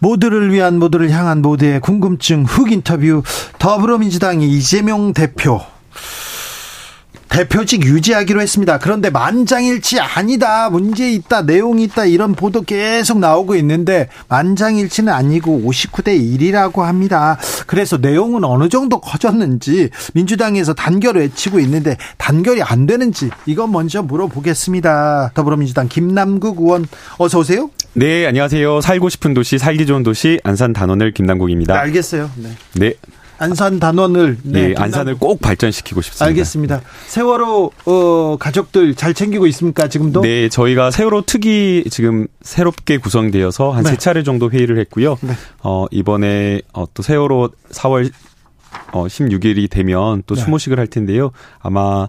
모두를 위한 모두를 향한 모두의 궁금증 훅 인터뷰 더불어민주당이 이재명 대표 대표직 유지하기로 했습니다. 그런데 만장일치 아니다. 문제 있다. 내용이 있다. 이런 보도 계속 나오고 있는데 만장일치는 아니고 59대 1이라고 합니다. 그래서 내용은 어느 정도 커졌는지 민주당에서 단결을 외치고 있는데 단결이 안 되는지 이건 먼저 물어보겠습니다. 더불어민주당 김남국 의원 어서 오세요. 네, 안녕하세요. 살고 싶은 도시, 살기 좋은 도시 안산 단원을 김남국입니다. 네, 알겠어요. 네. 네. 안산 단원을 네, 네 안산을 꼭 발전시키고 싶습니다. 알겠습니다. 세월호 어, 가족들 잘 챙기고 있습니까 지금도? 네, 저희가 세월호 특위 지금 새롭게 구성되어서 한세 네. 차례 정도 회의를 했고요. 네. 어, 이번에 어, 또 세월호 4월 어, 16일이 되면 또 네. 추모식을 할 텐데요. 아마 어,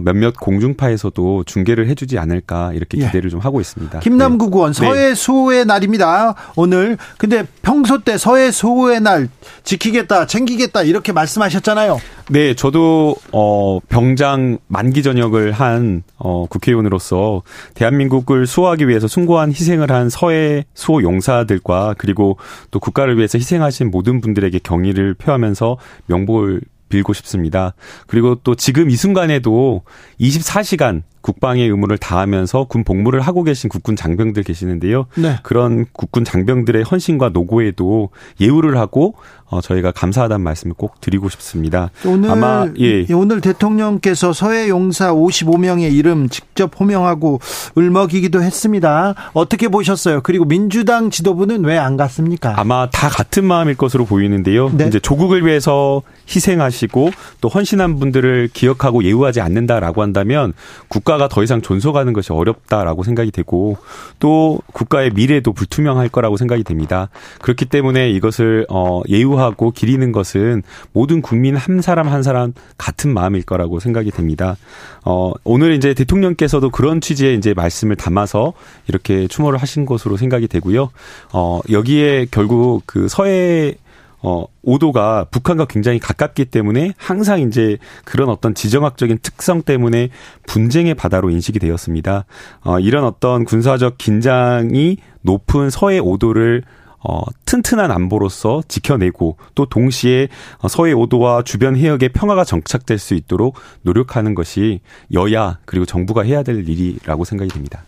몇몇 공중파에서도 중계를 해주지 않을까 이렇게 예. 기대를 예. 좀 하고 있습니다. 김남국 네. 의원 서해 네. 수호의 날입니다. 오늘 근데 평소 때 서해 수호의 날 지키겠다, 챙기겠다 이렇게 말씀하셨잖아요. 네, 저도 어 병장 만기 전역을 한 어, 국회의원으로서 대한민국을 수호하기 위해서 숭고한 희생을 한 서해 수호 용사들과 그리고 또 국가를 위해서 희생하신 모든 분들에게 경의를 표하면서 명복을 빌고 싶습니다. 그리고 또 지금 이 순간에도 24시간 국방의 의무를 다하면서 군 복무를 하고 계신 국군 장병들 계시는데요. 네. 그런 국군 장병들의 헌신과 노고에도 예우를 하고 어, 저희가 감사하다는 말씀을 꼭 드리고 싶습니다. 오늘 아마 예. 오늘 대통령께서 서해 용사 55명의 이름 직접 호명하고 울먹이기도 했습니다. 어떻게 보셨어요? 그리고 민주당 지도부는 왜 안 갔습니까? 아마 다 같은 마음일 것으로 보이는데요. 네. 이제 조국을 위해서 희생하시고 또 헌신한 분들을 기억하고 예우하지 않는다라고 한다면 국가 가 더 이상 존속하는 것이 어렵다라고 생각이 되고 또 국가의 미래도 불투명할 거라고 생각이 됩니다. 그렇기 때문에 이것을 어 예우하 보호하고 기리는 것은 모든 국민 한 사람 한 사람 같은 마음일 거라고 생각이 됩니다. 어, 오늘 이제 대통령께서도 그런 취지의 이제 말씀을 담아서 이렇게 추모를 하신 것으로 생각이 되고요. 어, 여기에 결국 그 서해 어, 오도가 북한과 굉장히 가깝기 때문에 항상 이제 그런 어떤 지정학적인 특성 때문에 분쟁의 바다로 인식이 되었습니다. 어, 이런 어떤 군사적 긴장이 높은 서해 오도를 어, 튼튼한 안보로서 지켜내고 또 동시에 서해 오도와 주변 해역의 평화가 정착될 수 있도록 노력하는 것이 여야 그리고 정부가 해야 될 일이라고 생각이 됩니다.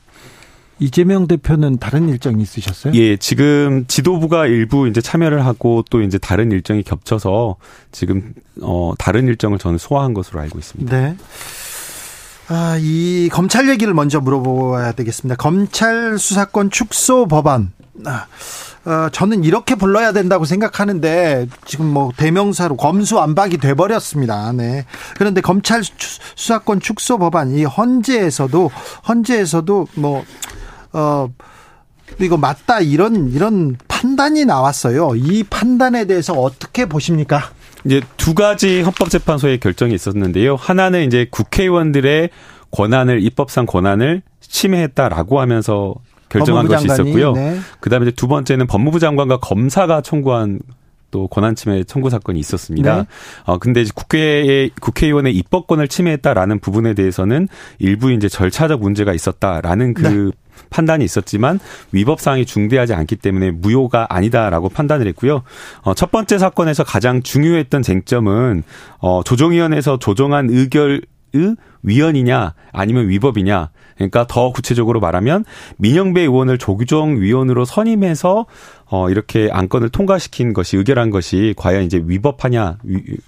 이재명 대표는 다른 일정이 있으셨어요? 예, 지금 지도부가 일부 이제 참여를 하고 또 이제 다른 일정이 겹쳐서 지금 어 다른 일정을 저는 소화한 것으로 알고 있습니다. 네. 아, 이 검찰 얘기를 먼저 물어봐야 되겠습니다. 검찰 수사권 축소 법안. 아, 어, 저는 이렇게 불러야 된다고 생각하는데 지금 뭐 대명사로 검수 안박이 돼버렸습니다. 네. 그런데 검찰 수사권 축소 법안 이 헌재에서도 헌재에서도 뭐 어. 이거 맞다 이런 이런 판단이 나왔어요. 이 판단에 대해서 어떻게 보십니까? 이제 두 가지 헌법재판소의 결정이 있었는데요. 하나는 이제 국회의원들의 권한을 입법상 권한을 침해했다라고 하면서 결정한 것이 있었고요. 네. 그다음에 이제 두 번째는 법무부 장관과 검사가 청구한 또 권한 침해 청구 사건이 있었습니다. 네. 어 근데 이제 국회의 국회의원의 입법권을 침해했다라는 부분에 대해서는 일부 이제 절차적 문제가 있었다라는 그 네. 판단이 있었지만 위법 사항이 중대하지 않기 때문에 무효가 아니다라고 판단을 했고요. 어, 첫 번째 사건에서 가장 중요했던 쟁점은 어, 조정위원회에서 조정한 의결의 위헌이냐 아니면 위법이냐 그러니까 더 구체적으로 말하면 민영배 의원을 조규정 위원으로 선임해서 어, 이렇게 안건을 통과시킨 것이 의결한 것이 과연 이제 위법하냐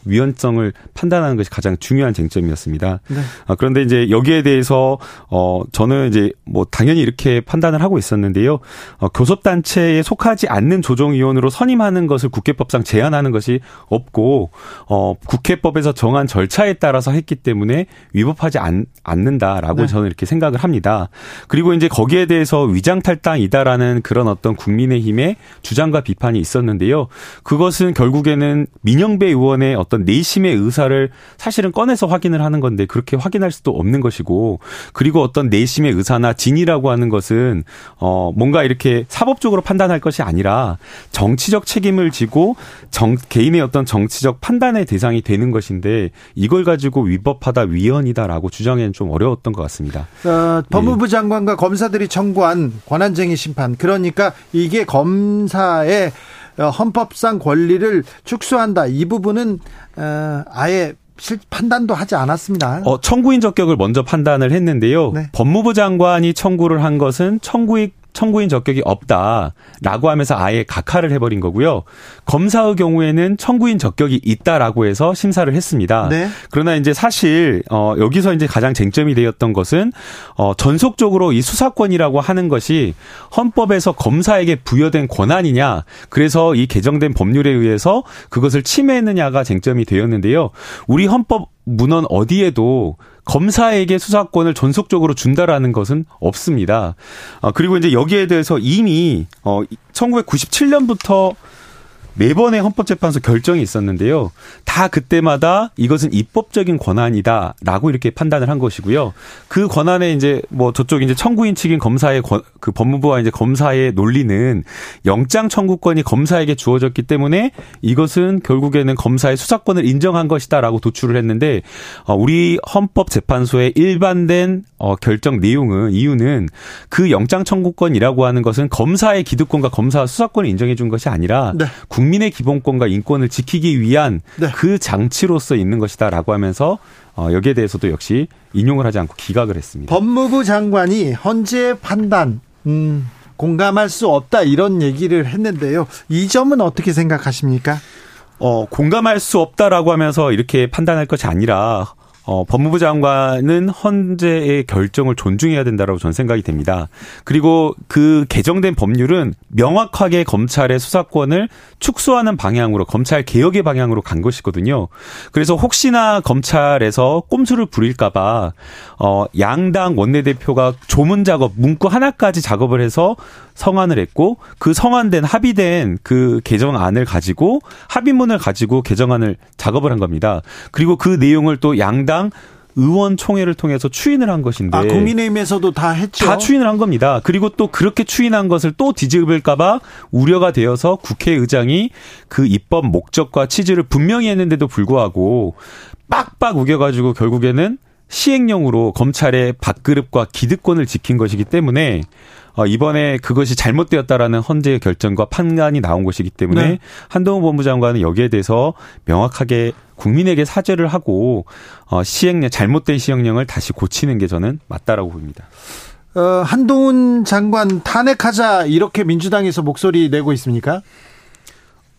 위, 헌성을 판단하는 것이 가장 중요한 쟁점이었습니다. 네. 어, 그런데 이제 여기에 대해서 어 저는 이제 뭐 당연히 이렇게 판단을 하고 있었는데요. 어, 교섭단체에 속하지 않는 조정위원으로 선임하는 것을 국회법상 제한하는 것이 없고 어 국회법에서 정한 절차에 따라서 했기 때문에 위법하지 않, 않는다라고 네. 저는 이렇게 생각을 합니다. 그리고 이제 거기에 대해서 위장 탈당이다라는 그런 어떤 국민의힘의 주장과 비판이 있었는데요. 그것은 결국에는 민영배 의원의 어떤 내심의 의사를 사실은 꺼내서 확인을 하는 건데 그렇게 확인할 수도 없는 것이고 그리고 어떤 내심의 의사나 진이라고 하는 것은 어 뭔가 이렇게 사법적으로 판단할 것이 아니라 정치적 책임을 지고 정 개인의 어떤 정치적 판단의 대상이 되는 것인데 이걸 가지고 위법하다 위헌이다라고 주장하기는 좀 어려웠던 것 같습니다. 어, 법무부 장관과 검사들이 청구한 권한쟁의 심판 그러니까 이게 검 사의 헌법상 권리를 축소한다 이 부분은 어, 아예 실 판단도 하지 않았습니다. 어, 청구인 적격을 먼저 판단을 했는데요. 네. 법무부 장관이 청구를 한 것은 청구인 청구인 적격이 없다라고 하면서 아예 각하를 해버린 거고요. 검사의 경우에는 청구인 적격이 있다라고 해서 심사를 했습니다. 네. 그러나 이제 사실 어 여기서 이제 가장 쟁점이 되었던 것은 어 전속적으로 이 수사권이라고 하는 것이 헌법에서 검사에게 부여된 권한이냐. 그래서 이 개정된 법률에 의해서 그것을 침해했느냐가 쟁점이 되었는데요. 우리 헌법 문헌 어디에도 검사에게 수사권을 전속적으로 준다라는 것은 없습니다. 아, 그리고 이제 여기에 대해서 이미 어 1997년부터 네 번의 헌법재판소 결정이 있었는데요. 다 그때마다 이것은 입법적인 권한이다라고 이렇게 판단을 한 것이고요. 그 권한에 이제 뭐 저쪽 이제 청구인 측인 검사의 권, 그 법무부와 이제 검사의 논리는 영장 청구권이 검사에게 주어졌기 때문에 이것은 결국에는 검사의 수사권을 인정한 것이다라고 도출을 했는데 어, 우리 헌법재판소의 일반된 어 결정 내용은 이유는 그 영장 청구권이라고 하는 것은 검사의 기득권과 검사 수사권을 인정해 준 것이 아니라 네. 국민의 기본권과 인권을 지키기 위한 네. 그 장치로서 있는 것이다라고 하면서 어, 여기에 대해서도 역시 인용을 하지 않고 기각을 했습니다. 법무부 장관이 헌재 판단 음, 공감할 수 없다 이런 얘기를 했는데요. 이 점은 어떻게 생각하십니까? 어, 공감할 수 없다라고 하면서 이렇게 판단할 것이 아니라 어, 법무부 장관은 헌재의 결정을 존중해야 된다라고 저는 생각이 됩니다. 그리고 그 개정된 법률은 명확하게 검찰의 수사권을 축소하는 방향으로 검찰 개혁의 방향으로 간 것이거든요. 그래서 혹시나 검찰에서 꼼수를 부릴까봐 어, 양당 원내대표가 조문 작업 문구 하나까지 작업을 해서 성안을 했고 그 성안된 합의된 그 개정안을 가지고 합의문을 가지고 개정안을 작업을 한 겁니다. 그리고 그 내용을 또 양당 의원총회를 통해서 추인을 한 것인데. 아, 국민의힘에서도 다 했죠. 다 추인을 한 겁니다. 그리고 또 그렇게 추인한 것을 또 뒤집을까봐 우려가 되어서 국회의장이 그 입법 목적과 취지를 분명히 했는데도 불구하고 빡빡 우겨가지고 결국에는 시행령으로 검찰의 밥그릇과 기득권을 지킨 것이기 때문에 어, 이번에 그것이 잘못되었다라는 헌재의 결정과 판단이 나온 것이기 때문에 네. 한동훈 법무장관은 여기에 대해서 명확하게 국민에게 사죄를 하고 어, 시행령 잘못된 시행령을 다시 고치는 게 저는 맞다라고 봅니다. 어, 한동훈 장관 탄핵하자 이렇게 민주당에서 목소리 내고 있습니까?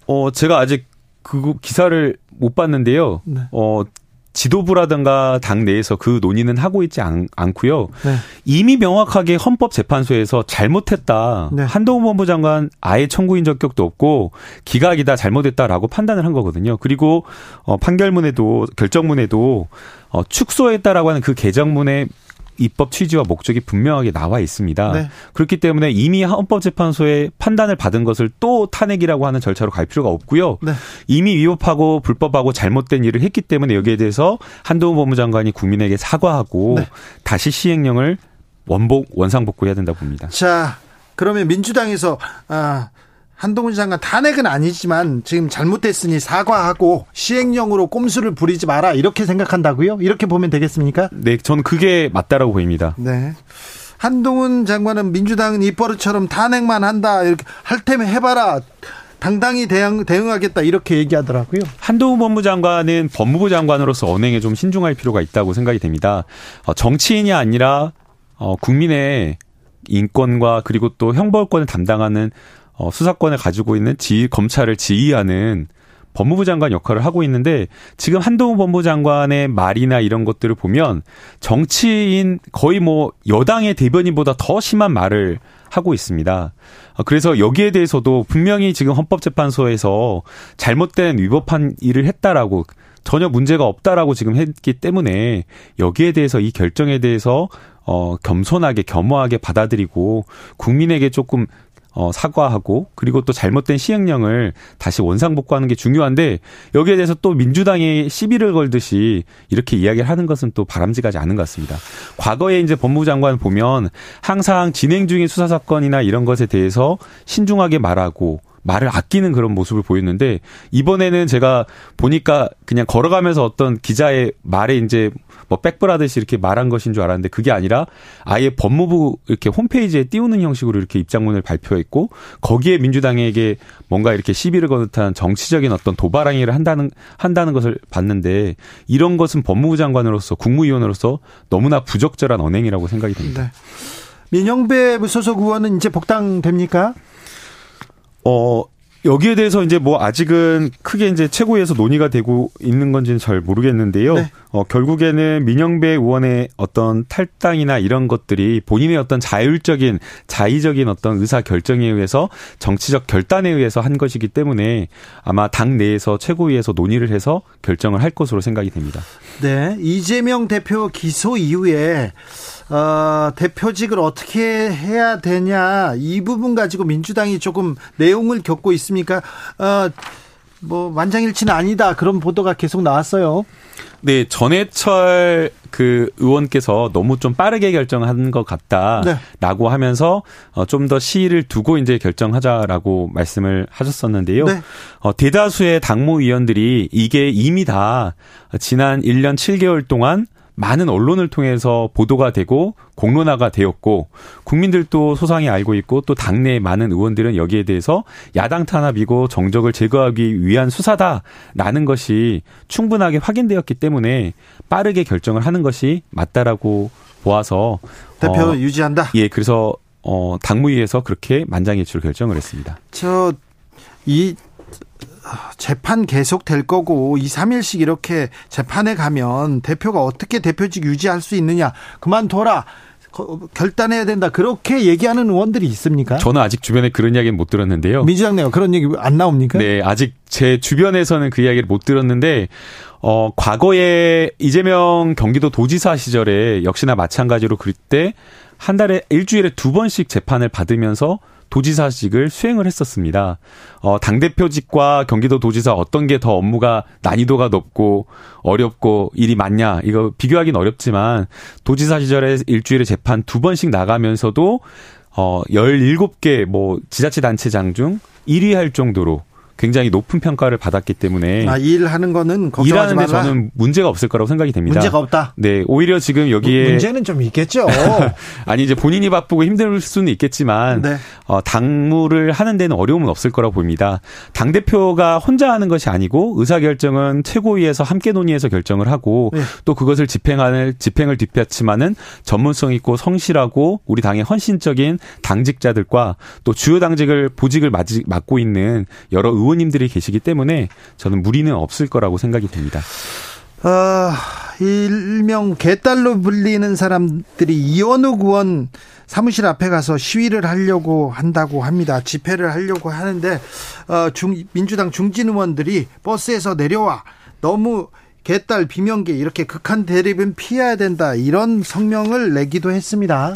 어, 제가 아직 그 기사를 못 봤는데요. 네. 어, 지도부라든가 당 내에서 그 논의는 하고 있지 않, 고요 네. 이미 명확하게 헌법재판소에서 잘못했다. 네. 한동훈 법무부 장관 아예 청구인 적격도 없고 기각이다 잘못했다라고 판단을 한 거거든요. 그리고 어 판결문에도 결정문에도 어 축소했다라고 하는 그 개정문에 입법 취지와 목적이 분명하게 나와 있습니다. 네. 그렇기 때문에 이미 헌법재판소의 판단을 받은 것을 또 탄핵이라고 하는 절차로 갈 필요가 없고요. 네. 이미 위법하고 불법하고 잘못된 일을 했기 때문에 여기에 대해서 한동훈 법무장관이 국민에게 사과하고 네. 다시 시행령을 원복 원상복구해야 된다고 봅니다. 자, 그러면 민주당에서 아 한동훈 장관 탄핵은 아니지만 지금 잘못됐으니 사과하고 시행령으로 꼼수를 부리지 마라 이렇게 생각한다고요? 이렇게 보면 되겠습니까? 네, 저는 그게 맞다라고 보입니다. 네. 한동훈 장관은 민주당은 입버릇처럼 탄핵만 한다 이렇게 할 테면 해봐라. 당당히 대응, 대응하겠다 이렇게 얘기하더라고요. 한동훈 법무장관은 법무부 장관으로서 언행에 좀 신중할 필요가 있다고 생각이 됩니다. 어, 정치인이 아니라 어, 국민의 인권과 그리고 또 형벌권을 담당하는 어, 수사권을 가지고 있는 지 검찰을 지휘하는 법무부 장관 역할을 하고 있는데 지금 한동훈 법무부 장관의 말이나 이런 것들을 보면 정치인 거의 뭐 여당의 대변인보다 더 심한 말을 하고 있습니다. 어, 그래서 여기에 대해서도 분명히 지금 헌법재판소에서 잘못된 위법한 일을 했다라고 전혀 문제가 없다라고 지금 했기 때문에 여기에 대해서 이 결정에 대해서 어 겸손하게 겸허하게 받아들이고 국민에게 조금 어, 사과하고 그리고 또 잘못된 시행령을 다시 원상복구하는 게 중요한데 여기에 대해서 또 민주당이 시비를 걸듯이 이렇게 이야기를 하는 것은 또 바람직하지 않은 것 같습니다. 과거에 이제 법무부 장관 보면 항상 진행 중인 수사 사건이나 이런 것에 대해서 신중하게 말하고 말을 아끼는 그런 모습을 보였는데 이번에는 제가 보니까 그냥 걸어가면서 어떤 기자의 말에 이제 뭐 백브라듯이 이렇게 말한 것인 줄 알았는데 그게 아니라 아예 법무부 이렇게 홈페이지에 띄우는 형식으로 이렇게 입장문을 발표했고 거기에 민주당에게 뭔가 이렇게 시비를 거는 듯한 정치적인 어떤 도발 행위를 한다는 한다는 것을 봤는데 이런 것은 법무부 장관으로서 국무위원으로서 너무나 부적절한 언행이라고 생각이 됩니다. 네. 민영배 무소속 의원은 이제 복당됩니까? 어, 여기에 대해서 이제 뭐 아직은 크게 이제 최고위에서 논의가 되고 있는 건지는 잘 모르겠는데요. 네. 어, 결국에는 민영배 의원의 어떤 탈당이나 이런 것들이 본인의 어떤 자율적인 자의적인 어떤 의사 결정에 의해서 정치적 결단에 의해서 한 것이기 때문에 아마 당 내에서 최고위에서 논의를 해서 결정을 할 것으로 생각이 됩니다. 네. 이재명 대표 기소 이후에 어, 대표직을 어떻게 해야 되냐 이 부분 가지고 민주당이 조금 내용을 겪고 있습니까? 어, 뭐 만장일치는 아니다 그런 보도가 계속 나왔어요. 네, 전해철 그 의원께서 너무 좀 빠르게 결정한 것 같다라고 네. 하면서 어, 좀더 시일을 두고 이제 결정하자라고 말씀을 하셨었는데요. 네. 어, 대다수의 당무 위원들이 이게 이미 다 지난 1년 7개월 동안 많은 언론을 통해서 보도가 되고 공론화가 되었고 국민들도 소상히 알고 있고 또 당내 많은 의원들은 여기에 대해서 야당 탄압이고 정적을 제거하기 위한 수사다라는 것이 충분하게 확인되었기 때문에 빠르게 결정을 하는 것이 맞다라고 보아서 대표 어, 유지한다. 예, 그래서 어 당무위에서 그렇게 만장일치로 결정을 했습니다. 저 이 재판 계속 될 거고 2, 3일씩 이렇게 재판에 가면 대표가 어떻게 대표직 유지할 수 있느냐. 그만둬라. 결단해야 된다. 그렇게 얘기하는 의원들이 있습니까? 저는 아직 주변에 그런 이야기는 못 들었는데요. 민주당 내가 그런 얘기 안 나옵니까? 네, 아직 제 주변에서는 그 이야기를 못 들었는데 어 과거에 이재명 경기도 도지사 시절에 역시나 마찬가지로 그때 한 달에 일주일에 두 번씩 재판을 받으면서 도지사직을 수행을 했었습니다. 어, 당대표직과 경기도 도지사 어떤 게 더 업무가 난이도가 높고 어렵고 일이 많냐, 이거 비교하기는 어렵지만 도지사 시절에 일주일에 재판 두 번씩 나가면서도 어, 17개 뭐 지자체 단체장 중 1위 할 정도로 굉장히 높은 평가를 받았기 때문에 아, 일하는 거는 일하는데 저는 문제가 없을 거라고 생각이 됩니다. 문제가 없다. 네, 오히려 지금 여기에 문제는 좀 있겠죠. 아니 이제 본인이 바쁘고 힘들 수는 있겠지만 네. 어, 당무를 하는 데는 어려움은 없을 거라고 봅니다. 당 대표가 혼자 하는 것이 아니고 의사 결정은 최고위에서 함께 논의해서 결정을 하고 네. 또 그것을 집행하는 집행을 뒷받침하는 전문성 있고 성실하고 우리 당의 헌신적인 당직자들과 또 주요 당직을 보직을 맡고 있는 여러 의원 의원님들이 계시기 때문에 저는 무리는 없을 거라고 생각이 됩니다. 어, 일명 개딸로 불리는 사람들이 이원우 의원 사무실 앞에 가서 시위를 하려고 한다고 합니다. 집회를 하려고 하는데 어, 중, 민주당 중진 의원들이 버스에서 내려와 너무 개딸 비명계 이렇게 극한 대립은 피해야 된다 이런 성명을 내기도 했습니다.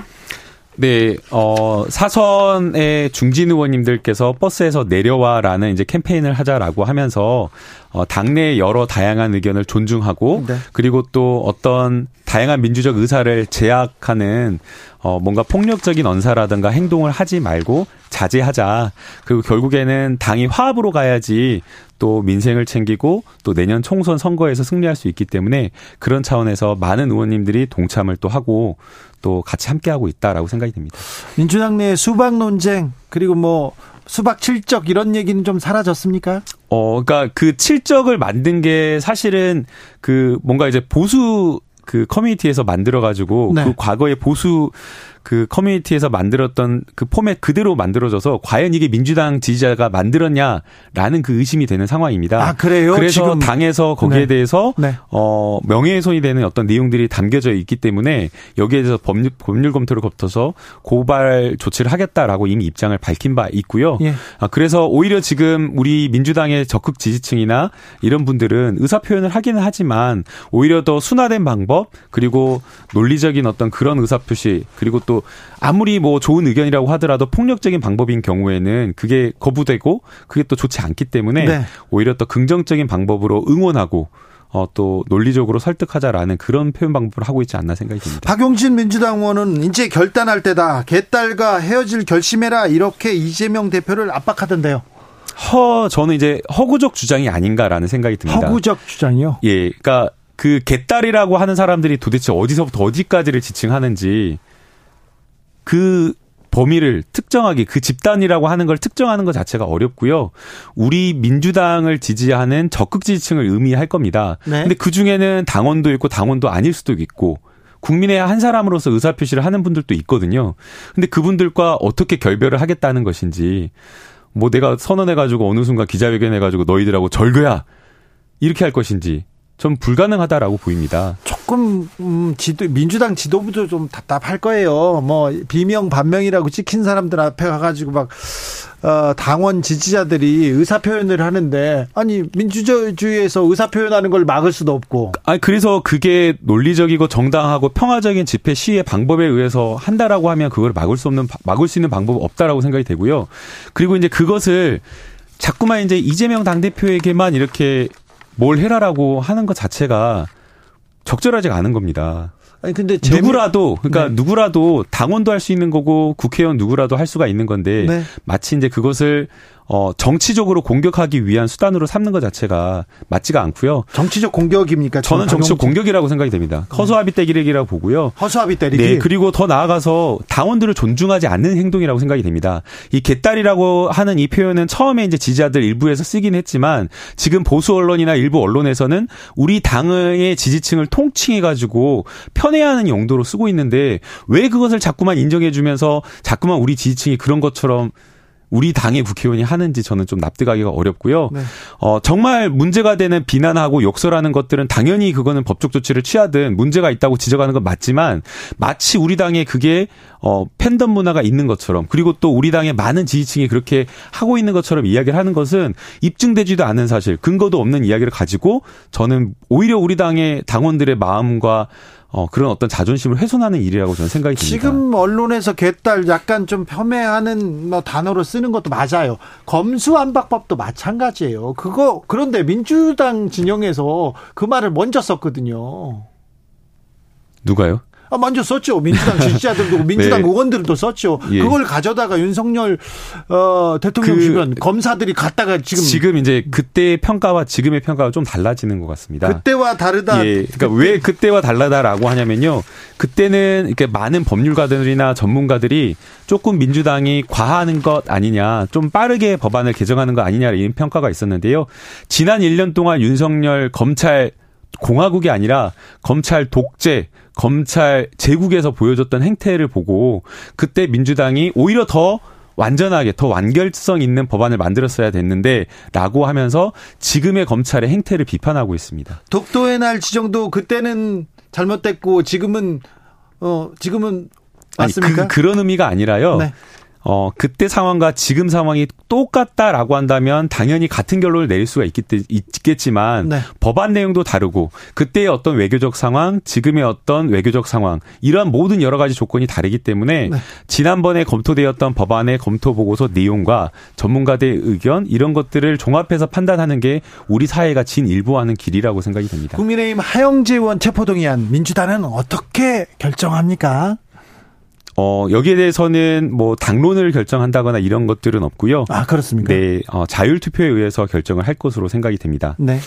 네, 어, 사선의 중진 의원님들께서 버스에서 내려와라는 이제 캠페인을 하자라고 하면서 어, 당내 여러 다양한 의견을 존중하고 네. 그리고 또 어떤 다양한 민주적 의사를 제약하는 어, 뭔가 폭력적인 언사라든가 행동을 하지 말고 자제하자. 그리고 결국에는 당이 화합으로 가야지 또 민생을 챙기고 또 내년 총선 선거에서 승리할 수 있기 때문에 그런 차원에서 많은 의원님들이 동참을 또 하고 또 같이 함께하고 있다라고 생각이 듭니다. 민주당 내 수박 논쟁 그리고 뭐 수박 칠적 이런 얘기는 좀 사라졌습니까? 어, 그러니까 그 칠적을 만든 게 사실은 그 뭔가 이제 보수 그 커뮤니티에서 만들어 가지고 네. 그 과거의 보수 그 커뮤니티에서 만들었던 그 포맷 그대로 만들어져서 과연 이게 민주당 지지자가 만들었냐라는 그 의심이 되는 상황입니다. 아 그래요? 그래서 지금. 당에서 거기에 네. 대해서 네. 어 명예훼손이 되는 어떤 내용들이 담겨져 있기 때문에 여기에 대해서 법률 법률 검토를 거쳐서 고발 조치를 하겠다라고 이미 입장을 밝힌 바 있고요. 예. 아, 그래서 오히려 지금 우리 민주당의 적극 지지층이나 이런 분들은 의사 표현을 하기는 하지만 오히려 더 순화된 방법 그리고 논리적인 어떤 그런 의사 표시 그리고 또또 아무리 뭐 좋은 의견이라고 하더라도 폭력적인 방법인 경우에는 그게 거부되고 그게 또 좋지 않기 때문에 네. 오히려 또 긍정적인 방법으로 응원하고 어, 또 논리적으로 설득하자라는 그런 표현 방법을 하고 있지 않나 생각이 듭니다. 박용진 민주당 의원은 이제 결단할 때다. 개딸과 헤어질 결심해라. 이렇게 이재명 대표를 압박하던데요. 허, 저는 이제 허구적 주장이 아닌가라는 생각이 듭니다. 허구적 주장이요? 예. 그러니까 그 개딸이라고 하는 사람들이 도대체 어디서부터 어디까지를 지칭하는지 그 범위를 특정하기 그 집단이라고 하는 걸 특정하는 것 자체가 어렵고요. 우리 민주당을 지지하는 적극 지지층을 의미할 겁니다. 네. 근데 그 중에는 당원도 있고 당원도 아닐 수도 있고 국민의 한 사람으로서 의사 표시를 하는 분들도 있거든요. 근데 그분들과 어떻게 결별을 하겠다는 것인지 뭐 내가 선언해 가지고 어느 순간 기자회견 해 가지고 너희들하고 절교야. 이렇게 할 것인지 좀 불가능하다라고 보입니다. 조금 음, 지도 민주당 지도부도 좀 답답할 거예요. 뭐 비명 반명이라고 찍힌 사람들 앞에 가가지고 막 어, 당원 지지자들이 의사 표현을 하는데 아니 민주주의에서 의사 표현하는 걸 막을 수도 없고. 아니 그래서 그게 논리적이고 정당하고 평화적인 집회 시위의 방법에 의해서 한다라고 하면 그걸 막을 수 없는 막을 수 있는 방법 없다라고 생각이 되고요. 그리고 이제 그것을 자꾸만 이제 이재명 당대표에게만 이렇게 뭘 해라라고 하는 것 자체가 적절하지가 않은 겁니다. 아니 근데 재미... 누구라도 그러니까 네. 누구라도 당원도 할 수 있는 거고 국회의원 누구라도 할 수가 있는 건데 네. 마치 이제 그것을 어, 정치적으로 공격하기 위한 수단으로 삼는 것 자체가 맞지가 않고요. 정치적 공격입니까? 저는 정치적 공격이라고 생각이 됩니다. 네. 허수아비 때리기라고 보고요. 허수아비 때리기. 네, 그리고 더 나아가서 당원들을 존중하지 않는 행동이라고 생각이 됩니다. 이 개딸이라고 하는 이 표현은 처음에 이제 지지자들 일부에서 쓰긴 했지만 지금 보수 언론이나 일부 언론에서는 우리 당의 지지층을 통칭해 가지고 편애하는 용도로 쓰고 있는데 왜 그것을 자꾸만 인정해 주면서 자꾸만 우리 지지층이 그런 것처럼 우리 당의 국회의원이 하는지 저는 좀 납득하기가 어렵고요. 네. 어, 정말 문제가 되는 비난하고 욕설하는 것들은 당연히 그거는 법적 조치를 취하든 문제가 있다고 지적하는 건 맞지만 마치 우리 당에 그게 어, 팬덤 문화가 있는 것처럼 그리고 또 우리 당의 많은 지지층이 그렇게 하고 있는 것처럼 이야기를 하는 것은 입증되지도 않은 사실, 근거도 없는 이야기를 가지고 저는 오히려 우리 당의 당원들의 마음과 어, 그런 어떤 자존심을 훼손하는 일이라고 저는 생각이 듭니다. 지금 언론에서 개딸 약간 좀 폄훼하는 뭐 단어로 쓰는 것도 맞아요. 검수안박법도 마찬가지예요. 그거 그런데 민주당 진영에서 그 말을 먼저 썼거든요. 누가요? 아, 먼저 썼죠. 민주당 지지자들도 네. 민주당 네. 의원들도 썼죠. 예. 그걸 가져다가 윤석열 어, 대통령 그, 주변 검사들이 갖다가 지금 지금 이제 그때의 평가와 지금의 평가가 좀 달라지는 것 같습니다. 그때와 다르다. 예. 그러니까 그때. 왜 그때와 다르다라고 하냐면요. 그때는 이렇게 많은 법률가들이나 전문가들이 조금 민주당이 과하는 것 아니냐, 좀 빠르게 법안을 개정하는 것 아니냐 이런 평가가 있었는데요. 지난 1년 동안 윤석열 검찰 공화국이 아니라 검찰 독재, 검찰 제국에서 보여줬던 행태를 보고 그때 민주당이 오히려 더 완전하게 더 완결성 있는 법안을 만들었어야 됐는데 라고 하면서 지금의 검찰의 행태를 비판하고 있습니다. 독도의 날 지정도 그때는 잘못됐고 지금은 어 지금은 맞습니까? 아니, 그, 그런 의미가 아니라요. 네. 어, 그때 상황과 지금 상황이 똑같다라고 한다면 당연히 같은 결론을 내릴 수가 있겠, 있겠지만 네. 법안 내용도 다르고 그때의 어떤 외교적 상황, 지금의 어떤 외교적 상황 이러한 모든 여러 가지 조건이 다르기 때문에 네. 지난번에 검토되었던 법안의 검토 보고서 내용과 전문가들의 의견 이런 것들을 종합해서 판단하는 게 우리 사회가 진 일부하는 길이라고 생각이 됩니다. 국민의힘 하영재 의원 체포동의안 민주당은 어떻게 결정합니까? 어, 여기에 대해서는 뭐 당론을 결정한다거나 이런 것들은 없고요. 아, 그렇습니까? 네, 어, 자율 투표에 의해서 결정을 할 것으로 생각이 됩니다. 네.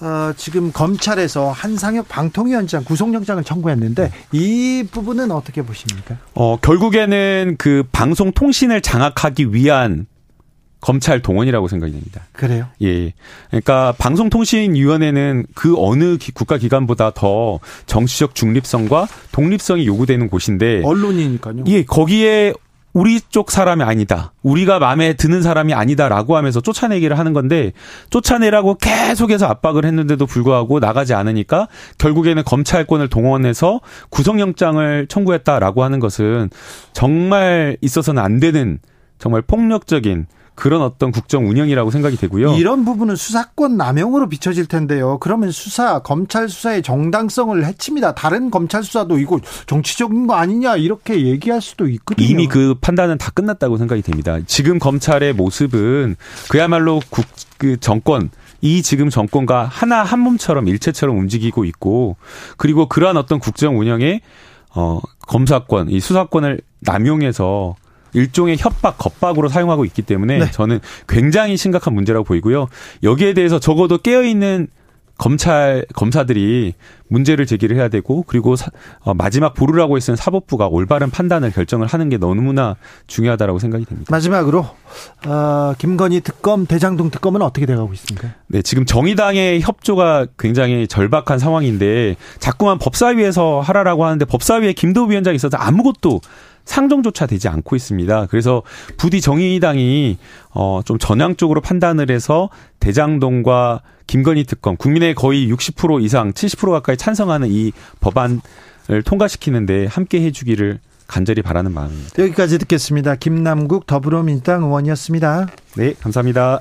어, 지금 검찰에서 한상혁 방통위원장 구속영장을 청구했는데 이 부분은 어떻게 보십니까? 어, 결국에는 그 방송통신을 장악하기 위한 검찰 동원이라고 생각이 됩니다. 그래요? 예. 그러니까 방송통신위원회는 그 어느 국가기관보다 더 정치적 중립성과 독립성이 요구되는 곳인데 언론이니까요. 예, 거기에 우리 쪽 사람이 아니다. 우리가 마음에 드는 사람이 아니다라고 하면서 쫓아내기를 하는 건데 쫓아내라고 계속해서 압박을 했는데도 불구하고 나가지 않으니까 결국에는 검찰권을 동원해서 구속영장을 청구했다라고 하는 것은 정말 있어서는 안 되는 정말 폭력적인 그런 어떤 국정 운영이라고 생각이 되고요. 이런 부분은 수사권 남용으로 비춰질 텐데요. 그러면 수사, 검찰 수사의 정당성을 해칩니다. 다른 검찰 수사도 이거 정치적인 거 아니냐 이렇게 얘기할 수도 있거든요. 이미 그 판단은 다 끝났다고 생각이 됩니다. 지금 검찰의 모습은 그야말로 국, 그 정권, 이 지금 정권과 하나 한 몸처럼 일체처럼 움직이고 있고 그리고 그러한 어떤 국정 운영에 어 검사권, 이 수사권을 남용해서 일종의 협박, 겁박으로 사용하고 있기 때문에 네. 저는 굉장히 심각한 문제라고 보이고요. 여기에 대해서 적어도 깨어있는 검찰 검사들이 문제를 제기를 해야 되고 그리고 사, 어, 마지막 보루라고 있는 사법부가 올바른 판단을 결정을 하는 게 너무나 중요하다라고 생각이 됩니다. 마지막으로 어, 김건희 특검 대장동 특검은 어떻게 돼가고 있습니까? 네, 지금 정의당의 협조가 굉장히 절박한 상황인데 자꾸만 법사위에서 하라라고 하는데 법사위에 김도 위원장이 있어서 아무것도 상정조차 되지 않고 있습니다. 그래서 부디 정의당이 어 좀 전향적으로 판단을 해서 대장동과 김건희 특검 국민의 거의 60% 이상 70% 가까이 찬성하는 이 법안을 통과시키는데 함께 해주기를 간절히 바라는 마음입니다. 여기까지 듣겠습니다. 김남국 더불어민주당 의원이었습니다. 네, 감사합니다.